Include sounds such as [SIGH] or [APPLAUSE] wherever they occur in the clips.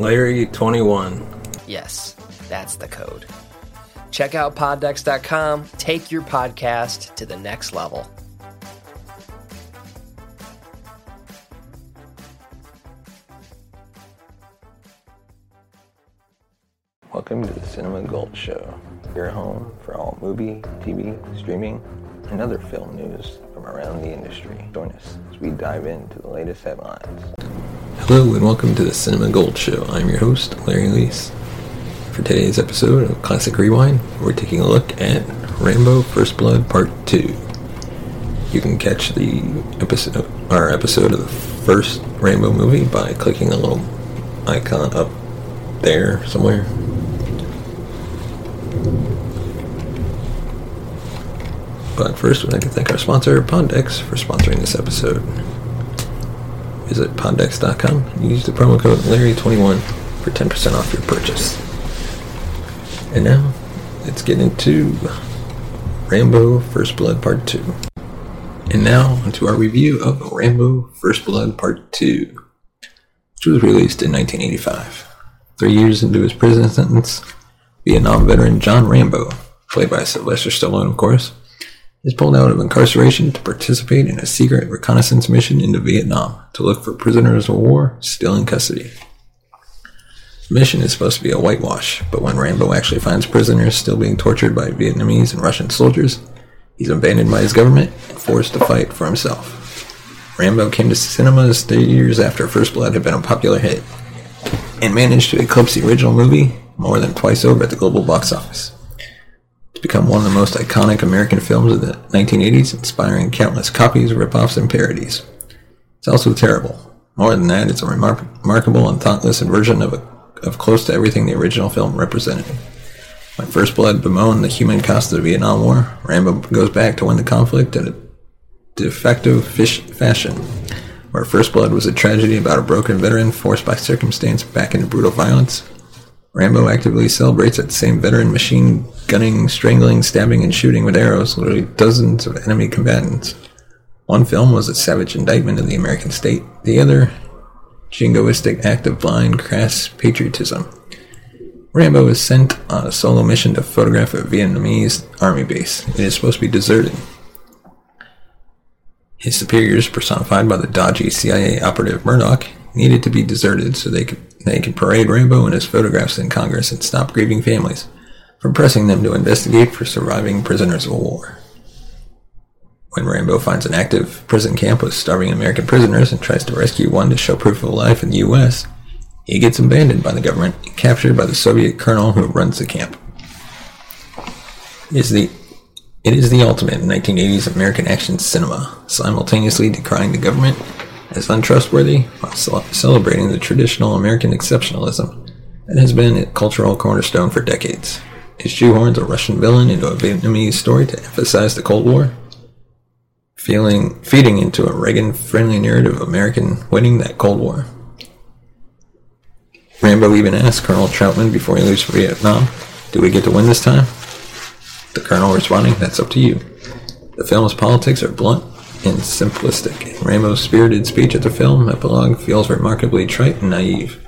Larry21. Yes, that's the code. Check out poddex.com. Take your podcast to the next level. Welcome to the Cinema Gold Show, your home for all movie, TV, streaming, and other film news from around the industry. Join us as we dive into the latest headlines. Hello, and welcome to the Cinema Gold Show. I'm your host, Larry Leese. For today's episode of Classic Rewind, we're taking a look at Rambo First Blood Part 2. You can catch the episode, our episode of the first Rambo movie by clicking a little icon up there somewhere. But first, we'd like to thank our sponsor, Poddex, for sponsoring this episode. Visit poddex.com use the promo code Larry21 for 10% off your purchase. And now, let's get into Rambo First Blood Part 2. And now, onto our review of Rambo First Blood Part 2, which was released in 1985. Three years into his prison sentence, Vietnam veteran John Rambo, played by Sylvester Stallone, of course, is pulled out of incarceration to participate in a secret reconnaissance mission into Vietnam to look for prisoners of war still in custody. The mission is supposed to be a whitewash, but when Rambo actually finds prisoners still being tortured by Vietnamese and Russian soldiers, he's abandoned by his government and forced to fight for himself. Rambo came to cinemas three years after First Blood had been a popular hit, and managed to eclipse the original movie more than twice over at the global box office. It's become one of the most iconic American films of the 1980s, inspiring countless copies, ripoffs, and parodies. It's also terrible. More than that, it's a remar- remarkable and thoughtless inversion of, a, of close to everything the original film represented. When First Blood bemoaned the human cost of the Vietnam War, Rambo goes back to win the conflict in a defective fish fashion, where First Blood was a tragedy about a broken veteran forced by circumstance back into brutal violence. Rambo actively celebrates that same veteran machine gunning, strangling, stabbing, and shooting with arrows literally dozens of enemy combatants. One film was a savage indictment of the American state, the other, jingoistic act of blind, crass patriotism. Rambo is sent on a solo mission to photograph a Vietnamese army base. It is supposed to be deserted. His superiors, personified by the dodgy CIA operative Murdock, needed to be deserted so they could they could parade Rambo and his photographs in Congress and stop grieving families from pressing them to investigate for surviving prisoners of war. When Rambo finds an active prison camp with starving American prisoners and tries to rescue one to show proof of life in the U.S., he gets abandoned by the government and captured by the Soviet colonel who runs the camp. is the it is the ultimate 1980s American action cinema, simultaneously decrying the government as untrustworthy while celebrating the traditional American exceptionalism that has been a cultural cornerstone for decades. It shoehorns a Russian villain into a Vietnamese story to emphasize the Cold War, feeling feeding into a Reagan-friendly narrative of American winning that Cold War. Rambo even asked Colonel Trautman before he leaves for Vietnam, "Do we get to win this time?" The colonel responding, that's up to you. The film's politics are blunt and simplistic. Rambo's spirited speech at the film epilogue feels remarkably trite and naive,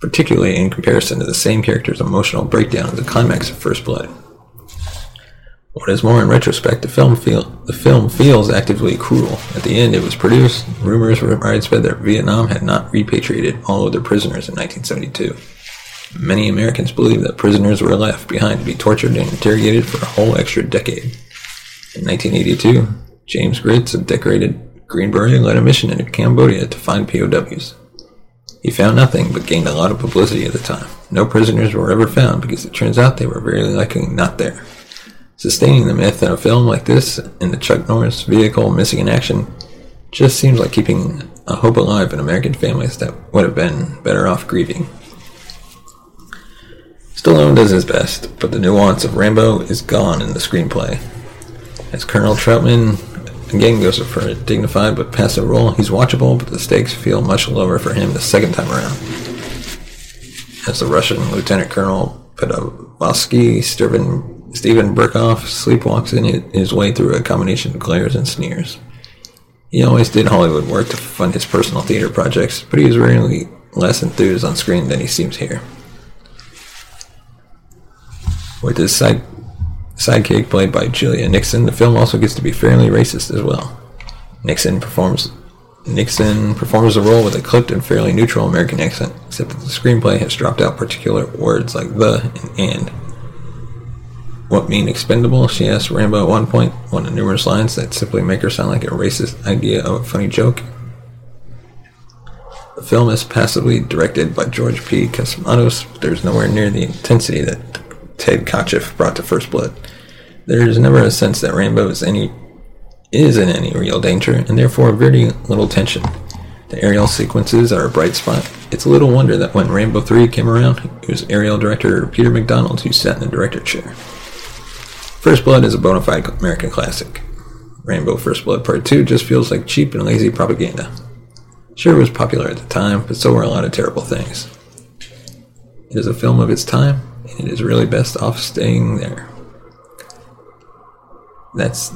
particularly in comparison to the same character's emotional breakdown at the climax of First Blood. What is more, in retrospect, the film feel the film feels actively cruel. At the end, it was produced. Rumors were widespread that Vietnam had not repatriated all of their prisoners in 1972. Many Americans believe that prisoners were left behind to be tortured and interrogated for a whole extra decade. In 1982, James Gritz, a decorated Green Beret, led a mission into Cambodia to find POWs. He found nothing, but gained a lot of publicity at the time. No prisoners were ever found because it turns out they were very likely not there. Sustaining the myth in a film like this, in the Chuck Norris vehicle missing in action, just seems like keeping a hope alive in American families that would have been better off grieving. Stallone does his best, but the nuance of Rambo is gone in the screenplay. As Colonel Trautman again goes for a dignified but passive role, he's watchable, but the stakes feel much lower for him the second time around. As the Russian Lieutenant Colonel Podovsky, Steven, Steven Berkoff sleepwalks in his way through a combination of glares and sneers. He always did Hollywood work to fund his personal theater projects, but he is rarely less enthused on screen than he seems here. With his side sidekick played by Julia Nickson. the film also gets to be fairly racist as well. Nickson performs Nickson performs the role with a clipped and fairly neutral American accent, except that the screenplay has dropped out particular words like the and and. What mean expendable? She asks Rambo at one point, one of numerous lines that simply make her sound like a racist idea of a funny joke. The film is passively directed by George P. Cosmatos, there's nowhere near the intensity that Ted Kotcheff brought to First Blood. There is never a sense that Rambo is any is in any real danger, and therefore very little tension. The aerial sequences are a bright spot. It's a little wonder that when Rambo 3 came around, it was aerial director Peter MacDonald who sat in the director chair. First Blood is a bona fide American classic. Rambo First Blood Part 2 just feels like cheap and lazy propaganda. Sure, it was popular at the time, but so were a lot of terrible things. It is a film of its time, it is really best off staying there. That's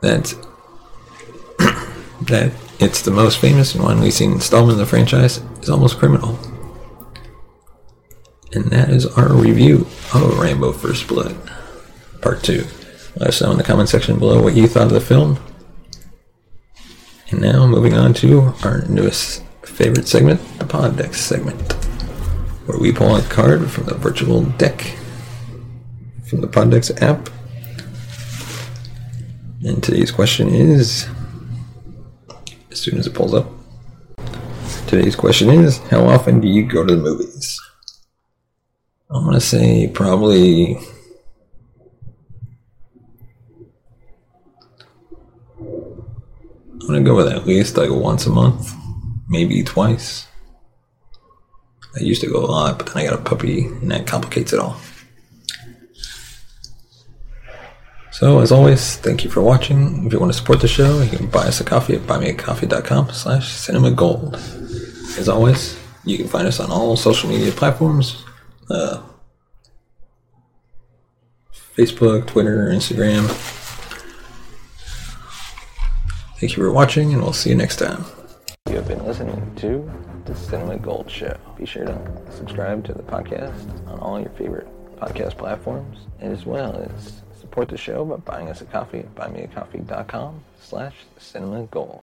that's [CLEARS THROAT] that it's the most famous and widely seen installment of the franchise is almost criminal. And that is our review of Rambo First Blood, Part 2. Let us know in the comment section below what you thought of the film. And now, moving on to our newest favorite segment, the Pod Deck segment where we pull a card from the virtual deck from the Poddex app. And today's question is as soon as it pulls up. Today's question is How often do you go to the movies? I'm going to say probably. I'm going to go with at least like once a month, maybe twice. I used to go a lot, but then I got a puppy, and that complicates it all. So, as always, thank you for watching. If you want to support the show, you can buy us a coffee at buymeacoffee.com slash cinemagold. As always, you can find us on all social media platforms. Uh, Facebook, Twitter, Instagram. Thank you for watching, and we'll see you next time. You have been listening to The Cinema Gold Show. Be sure to subscribe to the podcast on all your favorite podcast platforms, as well as support the show by buying us a coffee at buymeacoffee.com slash cinema gold.